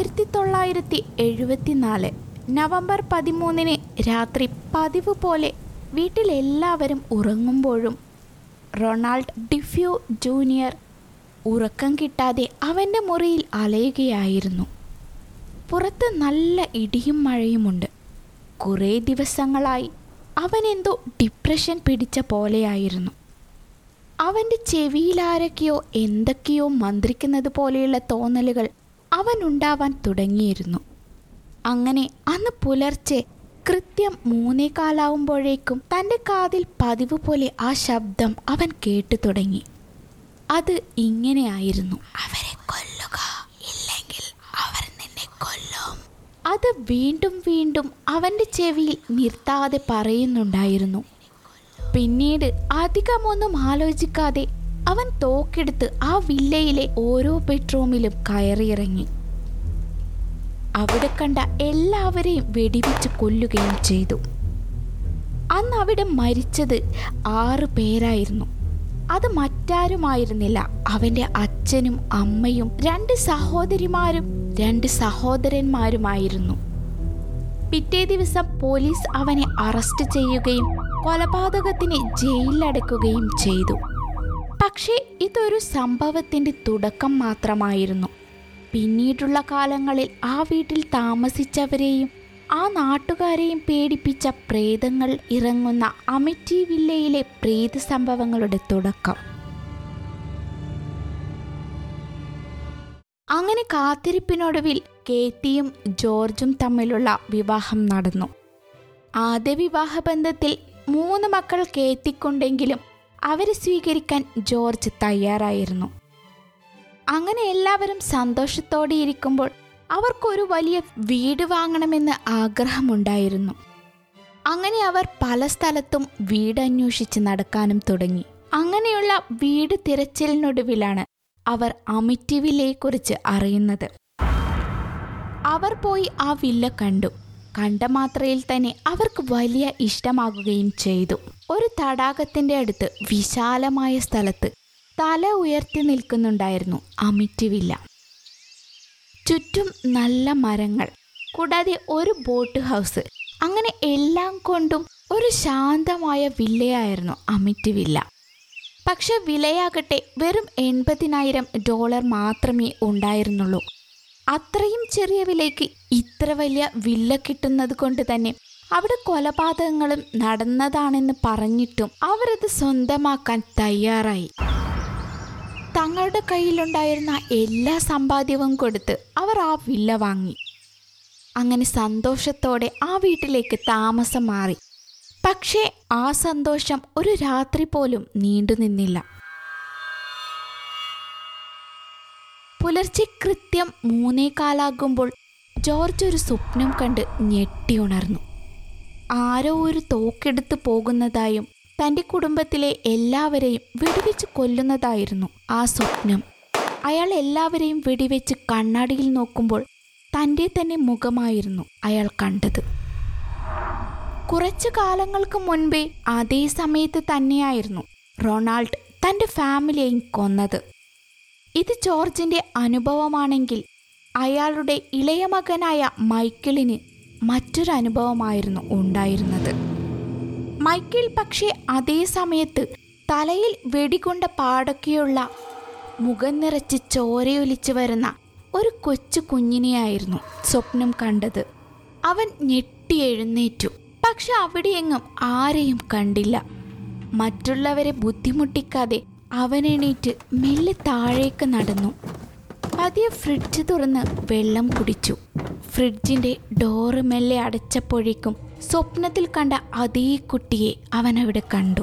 ആയിരത്തി തൊള്ളായിരത്തി എഴുപത്തിനാല് നവംബർ പതിമൂന്നിന് രാത്രി പതിവ് പോലെ വീട്ടിലെല്ലാവരും ഉറങ്ങുമ്പോഴും റൊണാൾഡ് ഡിഫ്യൂ ജൂനിയർ ഉറക്കം കിട്ടാതെ അവന്റെ മുറിയിൽ അലയുകയായിരുന്നു. പുറത്ത് നല്ല ഇടിയും മഴയുമുണ്ട്. കുറേ ദിവസങ്ങളായി അവനെന്തോ ഡിപ്രഷൻ പിടിച്ച പോലെയായിരുന്നു. അവന്റെ ചെവിയിലാരൊക്കെയോ എന്തൊക്കെയോ മന്ത്രിക്കുന്നത് പോലെയുള്ള തോന്നലുകൾ അവനുണ്ടാവാൻ തുടങ്ങിയിരുന്നു. അങ്ങനെ അന്ന് പുലർച്ചെ കൃത്യം മൂന്നേകാലാവുമ്പോഴേക്കും തന്റെ കാതിൽ പതിവ് പോലെ ആ ശബ്ദം അവൻ കേട്ടു തുടങ്ങി. അത് ഇങ്ങനെയായിരുന്നു അവരെ കൊല്ലുക. ഇല്ലെങ്കിൽ അവർ നിന്നെ കൊല്ലും. അത് വീണ്ടും വീണ്ടും അവന്റെ ചെവിയിൽ നിർത്താതെ പറയുന്നുണ്ടായിരുന്നു. പിന്നീട് അധികമൊന്നും ആലോചിക്കാതെ അവൻ തോക്കെടുത്ത് ആ വില്ലയിലെ ഓരോ ബെഡ്റൂമിലും കയറിയിറങ്ങി. അവിടെ കണ്ട എല്ലാവരെയും വെടിവെച്ച് കൊല്ലുകയും ചെയ്തു. അന്ന് അവിടെ മരിച്ചത് ആറ് പേരായിരുന്നു. അത് മറ്റാരുമായിരുന്നില്ല. അവന്റെ അച്ഛനും അമ്മയും രണ്ട് സഹോദരിമാരും രണ്ട് സഹോദരന്മാരുമായിരുന്നു. പിറ്റേ ദിവസം പോലീസ് അവനെ അറസ്റ്റ് ചെയ്യുകയും കൊലപാതകത്തിന് ജയിലിലടക്കുകയും ചെയ്തു. പക്ഷേ ഇതൊരു സംഭവത്തിന്റെ തുടക്കം മാത്രമായിരുന്നു. പിന്നീടുള്ള കാലങ്ങളിൽ ആ വീട്ടിൽ താമസിച്ചവരെയും ആ നാട്ടുകാരെയും പേടിപ്പിച്ച പ്രേതങ്ങൾ ഇറങ്ങുന്ന അമിറ്റി വില്ലയിലെ പ്രേത സംഭവങ്ങളുടെ തുടക്കം. അങ്ങനെ കാത്തിരിപ്പിനൊടുവിൽ കേത്തിയും ജോർജും തമ്മിലുള്ള വിവാഹം നടന്നു. ആദ്യ വിവാഹബന്ധത്തിൽ മൂന്ന് മക്കൾ കേത്തിക്കൊണ്ടെങ്കിലും അവരെ സ്വീകരിക്കാൻ ജോർജ് തയ്യാറായിരുന്നു. അങ്ങനെ എല്ലാവരും സന്തോഷത്തോടെ ഇരിക്കുമ്പോൾ അവർക്കൊരു വലിയ വീട് വാങ്ങണമെന്ന് ആഗ്രഹമുണ്ടായിരുന്നു. അങ്ങനെ അവർ പല സ്ഥലത്തും വീട് അന്വേഷിച്ച് നടക്കാനും തുടങ്ങി. അങ്ങനെയുള്ള വീട് തിരച്ചിലിനൊടുവിലാണ് അവർ അമിറ്റി വില്ലയെക്കുറിച്ച് അറിയുന്നത്. അവർ പോയി ആ വില്ല കണ്ടു. കണ്ട മാത്രയിൽ തന്നെ അവർക്ക് വലിയ ഇഷ്ടമാകുകയും ചെയ്തു. ഒരു തടാകത്തിന്റെ അടുത്ത് വിശാലമായ സ്ഥലത്ത് തല ഉയർത്തി നിൽക്കുന്നുണ്ടായിരുന്നു അമിറ്റുവില്ല. ചുറ്റും നല്ല മരങ്ങൾ കൂടാതെ ഒരു ബോട്ട് ഹൗസ്. അങ്ങനെ എല്ലാം കൊണ്ടും ഒരു ശാന്തമായ വില്ലയായിരുന്നു അമിറ്റുവില്ല. പക്ഷെ വിലയാകട്ടെ വെറും എൺപതിനായിരം ഡോളർ മാത്രമേ ഉണ്ടായിരുന്നുള്ളൂ. അത്രയും ചെറിയ വിലയ്ക്ക് ഇത്ര വലിയ വില്ല കിട്ടുന്നത് കൊണ്ട് തന്നെ അവിടെ കൊലപാതകങ്ങളും നടന്നതാണെന്ന് പറഞ്ഞിട്ടും അവരത് സ്വന്തമാക്കാൻ തയ്യാറായി. തങ്ങളുടെ കയ്യിലുണ്ടായിരുന്ന എല്ലാ സമ്പാദ്യവും കൊടുത്ത് അവർ ആ വില്ല വാങ്ങി. അങ്ങനെ സന്തോഷത്തോടെ ആ വീട്ടിലേക്ക് താമസം മാറി. പക്ഷേ ആ സന്തോഷം ഒരു രാത്രി പോലും നീണ്ടുനിന്നില്ല പുലർച്ചെ കൃത്യം മൂന്നേകാലാകുമ്പോൾ ജോർജ് ഒരു സ്വപ്നം കണ്ട് ഞെട്ടി ഉണർന്നു. ആരോ ഒരു തോക്കെടുത്ത് പോകുന്നതായും തന്റെ കുടുംബത്തിലെ എല്ലാവരെയും വെടിവെച്ച് കൊല്ലുന്നതായിരുന്നു ആ സ്വപ്നം. അയാൾ എല്ലാവരെയും വെടിവെച്ച് കണ്ണാടിയിൽ നോക്കുമ്പോൾ തന്റെ തന്നെ മുഖമായിരുന്നു അയാൾ കണ്ടത്. കുറച്ചു കാലങ്ങൾക്ക് മുൻപേ അതേ സമയത്ത് തന്നെയായിരുന്നു റൊണാൾഡ് തന്റെ ഫാമിലിയെയും കൊന്നത്. ഇത് ജോർജിന്റെ അനുഭവമാണെങ്കിൽ അയാളുടെ ഇളയ മകനായ മൈക്കിളിന് മറ്റൊരു അനുഭവമായിരുന്നു ഉണ്ടായിരുന്നത്. മൈക്കിൾ പക്ഷേ അതേ സമയത്ത് തലയിൽ വെടികൊണ്ട പാടൊക്കെയുള്ള മുഖം നിറച്ച് ചോരയൊലിച്ച് വരുന്ന ഒരു കൊച്ചു കുഞ്ഞിനെയായിരുന്നു സ്വപ്നം കണ്ടത്. അവൻ ഞെട്ടി എഴുന്നേറ്റു. പക്ഷെ അവിടെയെങ്ങും ആരെയും കണ്ടില്ല. മറ്റുള്ളവരെ ബുദ്ധിമുട്ടിക്കാതെ അവൻ എണീറ്റ് മെല്ലെ താഴേക്ക് നടന്നു. പതിയെ ഫ്രിഡ്ജ് തുറന്ന് വെള്ളം കുടിച്ചു. ഫ്രിഡ്ജിന്റെ ഡോറ് മെല്ലെ അടച്ചപ്പോഴേക്കും സ്വപ്നത്തിൽ കണ്ട അതേ കുട്ടിയെ അവൻ അവിടെ കണ്ടു.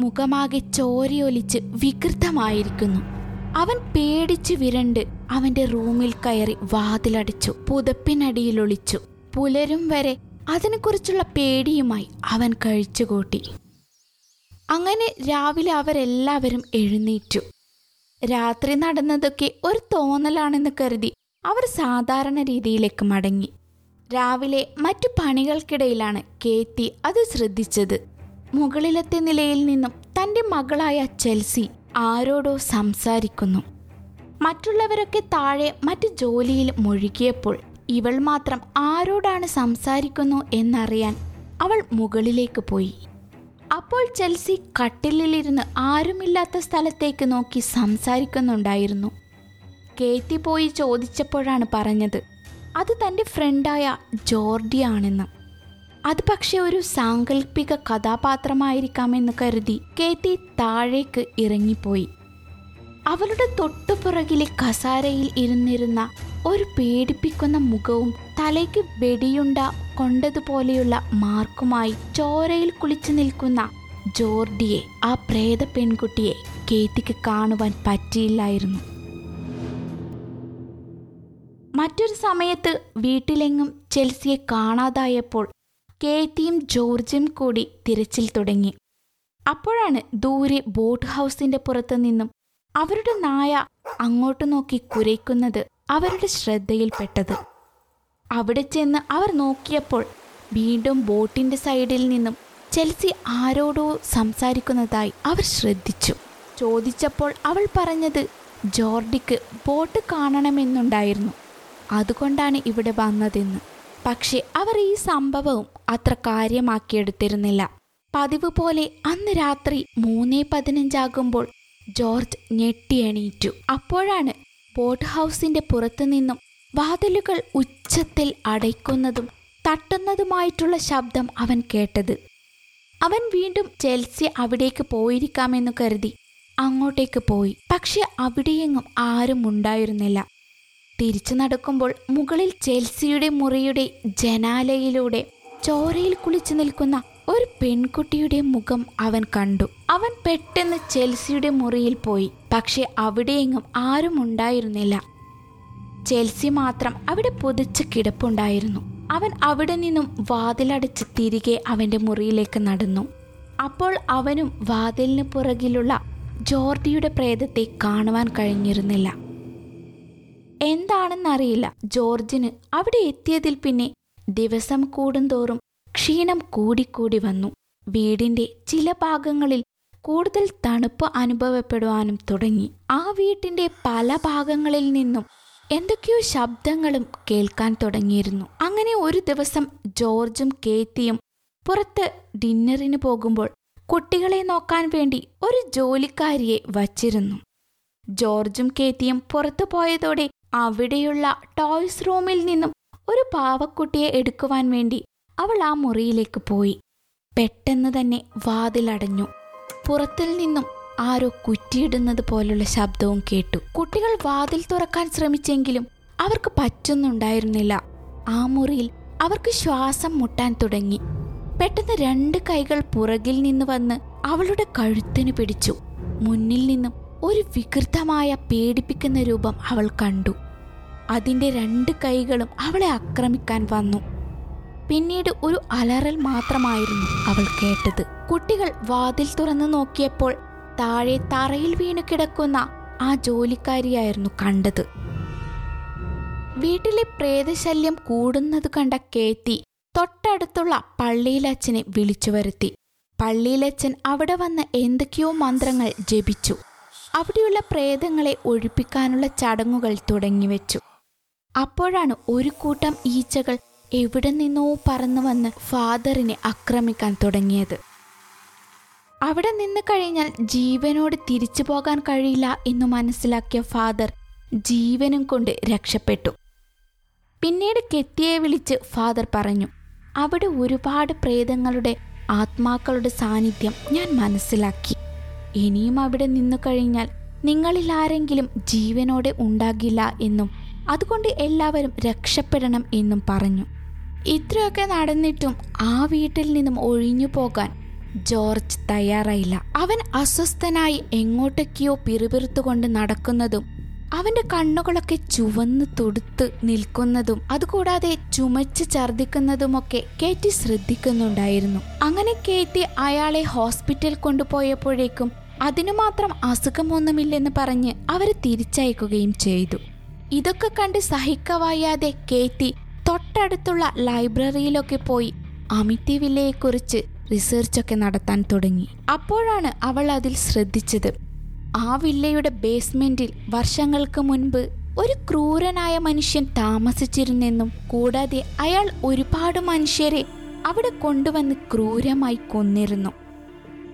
മുഖമാകെ ചോരയൊലിച്ച് വികൃതമായിരിക്കുന്നു. അവൻ പേടിച്ച് വിരണ്ട് അവന്റെ റൂമിൽ കയറി വാതിലടിച്ചു പുതപ്പിനടിയിൽ ഒളിച്ചു പുലരും വരെ അതിനെക്കുറിച്ചുള്ള പേടിയുമായി അവൻ കഴിച്ചുകൂട്ടി. അങ്ങനെ രാവിലെ അവരെല്ലാവരും എഴുന്നേറ്റു. രാത്രി നടന്നതൊക്കെ ഒരു തോന്നലാണെന്ന് കരുതി അവർ സാധാരണ രീതിയിലേക്ക് മടങ്ങി. രാവിലെ മറ്റു പണികൾക്കിടയിലാണ് കേത്തി അത് ശ്രദ്ധിച്ചത്. മുകളിലത്തെ നിലയിൽ നിന്നും തന്റെ മകളായ ചെൽസി ആരോടോ സംസാരിക്കുന്നു. മറ്റുള്ളവരൊക്കെ താഴെ മറ്റു ജോലിയിൽ മുഴുകിയപ്പോൾ ഇവൾ മാത്രം ആരോടാണ് സംസാരിക്കുന്നു എന്നറിയാൻ അവൾ മുകളിലേക്ക് പോയി. അപ്പോൾ ചെൽസി കട്ടിലിലിരുന്ന് ആരുമില്ലാത്ത സ്ഥലത്തേക്ക് നോക്കി സംസാരിക്കുന്നുണ്ടായിരുന്നു. കേറ്റി പോയി ചോദിച്ചപ്പോഴാണ് പറഞ്ഞത് അത് തന്റെ ഫ്രണ്ടായ ജോർഡിയാണെന്ന് അത് പക്ഷേ ഒരു സാങ്കല്പിക കഥാപാത്രമായിരിക്കാമെന്ന് കരുതി കേറ്റി താഴേക്ക് ഇറങ്ങിപ്പോയി. അവളുടെ തൊട്ടുപുറകിലെ കസാരയിൽ ഇരുന്നിരുന്ന ഒരു പേടിപ്പിക്കുന്ന മുഖവും തലയ്ക്ക് വെടിയുണ്ട കൊണ്ടതുപോലെയുള്ള മാർക്കുമായി ചോരയിൽ കുളിച്ചു നിൽക്കുന്ന ജോർഡിയെ ആ പ്രേത പെൺകുട്ടിയെ കേത്തിക്ക് കാണുവാൻ പറ്റിയില്ലായിരുന്നു. മറ്റൊരു സമയത്ത് വീട്ടിലെങ്ങും ചെൽസിയെ കാണാതായപ്പോൾ കേത്തിയും ജോർജും കൂടി തിരച്ചിൽ തുടങ്ങി. അപ്പോഴാണ് ദൂരെ ബോട്ട് ഹൗസിന്റെ പുറത്തു നിന്നും അവരുടെ നായ അങ്ങോട്ട് നോക്കി കുരയ്ക്കുന്നത് അവരുടെ ശ്രദ്ധയിൽപ്പെട്ടത്. അവിടെ ചെന്ന് അവർ നോക്കിയപ്പോൾ വീണ്ടും ബോട്ടിന്റെ സൈഡിൽ നിന്നും ചെൽസി ആരോടോ സംസാരിക്കുന്നതായി അവർ ശ്രദ്ധിച്ചു. ചോദിച്ചപ്പോൾ അവൾ പറഞ്ഞത് ജോർഡിക്ക് ബോട്ട് കാണണമെന്നുണ്ടായിരുന്നു. അതുകൊണ്ടാണ് ഇവിടെ വന്നതെന്ന്. പക്ഷേ അവർ ഈ സംഭവവും അത്ര കാര്യമാക്കിയെടുത്തിരുന്നില്ല. പതിവ് പോലെ അന്ന് രാത്രി മൂന്നേ പതിനഞ്ചാകുമ്പോൾ ജോർജ് ഞെട്ടിയണീറ്റു. അപ്പോഴാണ് ബോട്ട് ഹൗസിന്റെ പുറത്തു നിന്നും വാതിലുകൾ ഉച്ചത്തിൽ അടയ്ക്കുന്നതും തട്ടുന്നതുമായിട്ടുള്ള ശബ്ദം അവൻ കേട്ടത്. അവൻ വീണ്ടും ചെൽസി അവിടേക്ക് പോയിരിക്കാമെന്ന് കരുതി അങ്ങോട്ടേക്ക് പോയി. പക്ഷെ അവിടെയെങ്ങും ആരും ഉണ്ടായിരുന്നില്ല. തിരിച്ചു നടക്കുമ്പോൾ മുകളിൽ ചെൽസിയുടെ മുറിയുടെ ജനാലയിലൂടെ ചോരയിൽ കുളിച്ചു നിൽക്കുന്ന ഒരു പെൺകുട്ടിയുടെ മുഖം അവൻ കണ്ടു. അവൻ പെട്ടെന്ന് ചെൽസിയുടെ മുറിയിൽ പോയി. പക്ഷെ അവിടെയെങ്ങും ആരും ഉണ്ടായിരുന്നില്ല. ചെൽസി മാത്രം അവിടെ പൊതിച്ച് കിടപ്പുണ്ടായിരുന്നു. അവൻ അവിടെ നിന്നും വാതിലടച്ച് തിരികെ അവന്റെ മുറിയിലേക്ക് നടന്നു. അപ്പോൾ അവനും വാതിലിന് പുറകിലുള്ള ജോർജിയുടെ പ്രേതത്തെ കാണുവാൻ കഴിഞ്ഞിരുന്നില്ല. എന്താണെന്നറിയില്ല. ജോർജിന് അവിടെ എത്തിയതിൽ പിന്നെ ദിവസം കൂടുന്തോറും ക്ഷീണം കൂടിക്കൂടി വന്നു. വീടിന്റെ ചില ഭാഗങ്ങളിൽ കൂടുതൽ തണുപ്പ് അനുഭവപ്പെടുവാനും തുടങ്ങി. ആ വീട്ടിന്റെ പല ഭാഗങ്ങളിൽ നിന്നും എന്തൊക്കെയോ ശബ്ദങ്ങളും കേൾക്കാൻ തുടങ്ങിയിരുന്നു. അങ്ങനെ ഒരു ദിവസം ജോർജും കേത്തിയും പുറത്ത് ഡിന്നറിന് പോകുമ്പോൾ കുട്ടികളെ നോക്കാൻ വേണ്ടി ഒരു ജോലിക്കാരിയെ വച്ചിരുന്നു. ജോർജും കേത്തിയും പുറത്തു പോയതോടെ അവിടെയുള്ള ടോയ്സ് റൂമിൽ നിന്നും ഒരു പാവക്കുട്ടിയെ എടുക്കുവാൻ വേണ്ടി അവൾ ആ മുറിയിലേക്ക് പോയി. പെട്ടെന്ന് തന്നെ വാതിലടഞ്ഞു. പുറത്തിൽ നിന്നും ആരോ കുറ്റിയിടുന്നത് പോലുള്ള ശബ്ദവും കേട്ടു. കുട്ടികൾ വാതിൽ തുറക്കാൻ ശ്രമിച്ചെങ്കിലും അവർക്ക് പറ്റുന്നുണ്ടായിരുന്നില്ല. ആ മുറിയിൽ അവർക്ക് ശ്വാസം മുട്ടാൻ തുടങ്ങി. പെട്ടെന്ന് രണ്ട് കൈകൾ പുറകിൽ നിന്ന് വന്ന് അവളുടെ കഴുത്തിന് പിടിച്ചു. മുന്നിൽ നിന്നും ഒരു വികൃതമായ പേടിപ്പിക്കുന്ന രൂപം അവൾ കണ്ടു. അതിന്റെ രണ്ട് കൈകളും അവളെ ആക്രമിക്കാൻ വന്നു. പിന്നീട് ഒരു അലറൽ മാത്രമായിരുന്നു അവൾ കേട്ടത്. കുട്ടികൾ വാതിൽ തുറന്നു നോക്കിയപ്പോൾ താഴെ തറയിൽ വീണു കിടക്കുന്ന ആ ജോലിക്കാരിയായിരുന്നു കണ്ടത്. വീട്ടിലെ പ്രേതശല്യം കൂടുന്നത് കണ്ട കേത്തി തൊട്ടടുത്തുള്ള പള്ളിയിലച്ഛനെ വിളിച്ചു വരുത്തി. പള്ളിയിലച്ഛൻ അവിടെ വന്ന് എന്തൊക്കെയോ മന്ത്രങ്ങൾ ജപിച്ചു. അവിടെയുള്ള പ്രേതങ്ങളെ ഒഴിപ്പിക്കാനുള്ള ചടങ്ങുകൾ തുടങ്ങിവെച്ചു. അപ്പോഴാണ് ഒരു കൂട്ടം ഈച്ചകൾ എവിടെ നിന്നോ പറന്നു വന്ന് ഫാദറിനെ ആക്രമിക്കാൻ തുടങ്ങിയത്. അവിടെ നിന്ന് കഴിഞ്ഞാൽ ജീവനോട് തിരിച്ചു പോകാൻ കഴിയില്ല എന്ന് മനസ്സിലാക്കിയ ഫാദർ ജീവനും കൊണ്ട് രക്ഷപ്പെട്ടു. പിന്നീട് കെത്തിയെ വിളിച്ച് ഫാദർ പറഞ്ഞു അവിടെ ഒരുപാട് പ്രേതങ്ങളുടെ ആത്മാക്കളുടെ സാന്നിധ്യം ഞാൻ മനസ്സിലാക്കി. ഇനിയും അവിടെ നിന്നു കഴിഞ്ഞാൽ നിങ്ങളിൽ ആരെങ്കിലും ജീവനോടെ ഉണ്ടാകില്ല എന്നും അതുകൊണ്ട് എല്ലാവരും രക്ഷപ്പെടണം എന്നും പറഞ്ഞു. ഇത്രയൊക്കെ നടന്നിട്ടും ആ വീട്ടിൽ നിന്നും ഒഴിഞ്ഞു പോകാൻ ജോർജ് തയ്യാറായില്ല. അവൻ അസ്വസ്ഥനായി എങ്ങോട്ടൊക്കെയോ പിറുപിറുത്തുകൊണ്ട് നടക്കുന്നതും അവന്റെ കണ്ണുകളൊക്കെ ചുവന്ന് തുടുത്ത് നിൽക്കുന്നതും അതുകൂടാതെ ചുമച്ച് ഛർദിക്കുന്നതുമൊക്കെ കേറ്റി ശ്രദ്ധിക്കുന്നുണ്ടായിരുന്നു. അങ്ങനെ കേറ്റി അയാളെ ഹോസ്പിറ്റൽ കൊണ്ടുപോയപ്പോഴേക്കും അതിനു മാത്രം അസുഖമൊന്നുമില്ലെന്ന് പറഞ്ഞ് അവരെ തിരിച്ചയക്കുകയും ചെയ്തു. ഇതൊക്കെ കണ്ട് സഹിക്കവായാതെ കേറ്റി തൊട്ടടുത്തുള്ള ലൈബ്രറിയിലൊക്കെ പോയി അമിത്യവില്ലയെക്കുറിച്ച് റിസർച്ചൊക്കെ നടത്താൻ തുടങ്ങി. അപ്പോഴാണ് അവൾ അതിൽ ശ്രദ്ധിച്ചത്. ആ വില്ലയുടെ ബേസ്മെന്റിൽ വർഷങ്ങൾക്ക് മുൻപ് ഒരു ക്രൂരനായ മനുഷ്യൻ താമസിച്ചിരുന്നെന്നും കൂടാതെ അയാൾ ഒരുപാട് മനുഷ്യരെ അവിടെ കൊണ്ടുവന്ന് ക്രൂരമായി കൊന്നിരുന്നു.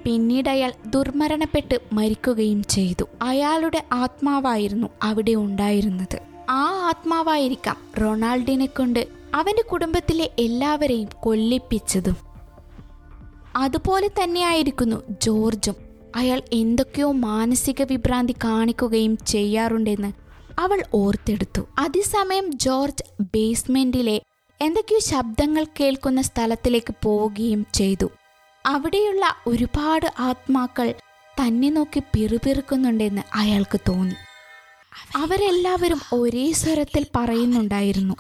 പിന്നീട് അയാൾ ദുർമരണപ്പെട്ട് മരിക്കുകയും ചെയ്തു. അയാളുടെ ആത്മാവായിരുന്നു അവിടെ ഉണ്ടായിരുന്നത്. ആ ആത്മാവായിരിക്കാം റൊണാൾഡിനെ കൊണ്ട് അവന്റെ കുടുംബത്തിലെ എല്ലാവരെയും കൊല്ലിപ്പിച്ചതും. അതുപോലെ തന്നെയായിരിക്കുന്നു ജോർജും. അയാൾ എന്തൊക്കെയോ മാനസിക വിഭ്രാന്തി കാണിക്കുകയും ചെയ്യാറുണ്ടെന്ന് അവൾ ഓർത്തെടുത്തു. അതേസമയം ജോർജ് ബേസ്മെന്റിലെ എന്തൊക്കെയോ ശബ്ദങ്ങൾ കേൾക്കുന്ന സ്ഥലത്തിലേക്ക് പോവുകയും ചെയ്തു. അവിടെയുള്ള ഒരുപാട് ആത്മാക്കൾ തന്നെ നോക്കി പിറുപിറുക്കുന്നുണ്ടെന്ന് അയാൾക്ക് തോന്നി. അവരെല്ലാവരും ഒരേ സ്വരത്തിൽ പറയുന്നുണ്ടായിരുന്നു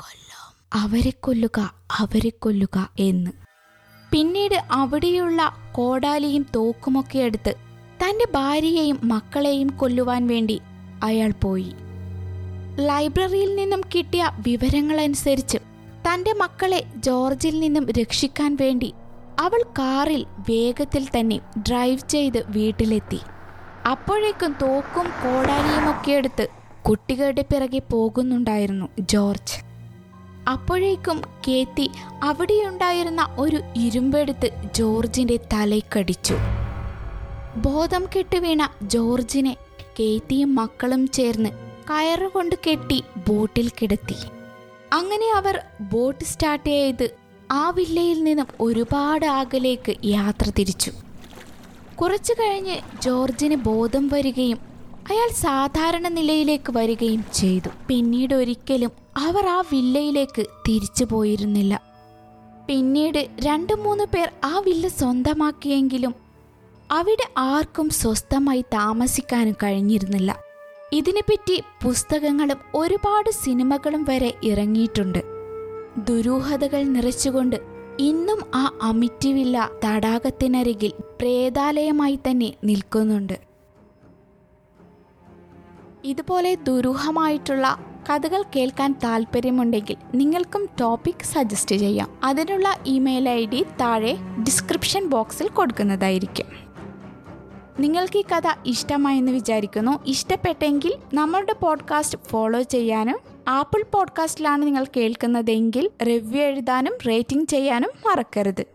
അവരെ കൊല്ലുക അവരെ കൊല്ലുക എന്ന്. പിന്നീട് അവിടെയുള്ള കോടാലിയും തോക്കുമൊക്കെ എടുത്ത് തന്റെ ഭാര്യയെയും മക്കളെയും കൊല്ലുവാൻ വേണ്ടി അയാൾ പോയി. ലൈബ്രറിയിൽ നിന്നും കിട്ടിയ വിവരങ്ങളനുസരിച്ച് തന്റെ മക്കളെ ജോർജിൽ നിന്നും രക്ഷിക്കാൻ വേണ്ടി അവൾ കാറിൽ വേഗത്തിൽ തന്നെ ഡ്രൈവ് ചെയ്ത് വീട്ടിലെത്തി. അപ്പോഴേക്കും തോക്കും കോടാലിയും ഒക്കെ എടുത്ത് കുട്ടികളുടെ പിറകെ പോകുന്നുണ്ടായിരുന്നു ജോർജ്. അപ്പോഴേക്കും കേത്തി അവിടെയുണ്ടായിരുന്ന ഒരു ഇരുമ്പെടുത്ത് ജോർജിന്റെ തലയ്ക്കടിച്ചു ബോധം കെട്ടുവീണ ജോർജിനെ കേത്തിയും മക്കളും ചേർന്ന് കയറുകൊണ്ട് കെട്ടി ബോട്ടിൽ കിടത്തി. അങ്ങനെ അവർ ബോട്ട് സ്റ്റാർട്ട് ചെയ്ത് ആ വില്ലയിൽ നിന്നും ഒരുപാട് അകലേക്ക് യാത്ര തിരിച്ചു. കുറച്ചു കഴിഞ്ഞ് ജോർജിന് ബോധം വരികയും അയാൾ സാധാരണ നിലയിലേക്ക് വരികയും ചെയ്തു. പിന്നീട് ഒരിക്കലും അവർ ആ വില്ലയിലേക്ക് തിരിച്ചു പോയിരുന്നില്ല. പിന്നീട് രണ്ടു മൂന്ന് പേർ ആ വില്ല സ്വന്തമാക്കിയെങ്കിലും അവിടെ ആർക്കും സ്വസ്ഥമായി താമസിക്കാനും കഴിഞ്ഞിരുന്നില്ല. ഇതിനെപ്പറ്റി പുസ്തകങ്ങളും ഒരുപാട് സിനിമകളും വരെ ഇറങ്ങിയിട്ടുണ്ട്. ദുരൂഹതകൾ നിറച്ചുകൊണ്ട് ഇന്നും ആ അമിറ്റിവില്ല തടാകത്തിനരികിൽ പ്രേതാലയമായി തന്നെ നിൽക്കുന്നുണ്ട്. ഇതുപോലെ ദുരൂഹമായിട്ടുള്ള കഥകൾ കേൾക്കാൻ താല്പര്യമുണ്ടെങ്കിൽ നിങ്ങൾക്കും ടോപ്പിക് സജസ്റ്റ് ചെയ്യാം. അതിനുള്ള ഇമെയിൽ ഐ ഡി താഴെ ഡിസ്ക്രിപ്ഷൻ ബോക്സിൽ കൊടുക്കുന്നതായിരിക്കും. നിങ്ങൾക്ക് ഈ കഥ ഇഷ്ടമായെന്ന് വിചാരിക്കുന്നു. ഇഷ്ടപ്പെട്ടെങ്കിൽ നമ്മളുടെ പോഡ്കാസ്റ്റ് ഫോളോ ചെയ്യാനും ആപ്പിൾ പോഡ്കാസ്റ്റിലാണ് നിങ്ങൾ കേൾക്കുന്നതെങ്കിൽ റിവ്യൂ എഴുതാനും റേറ്റിംഗ് ചെയ്യാനും മറക്കരുത്.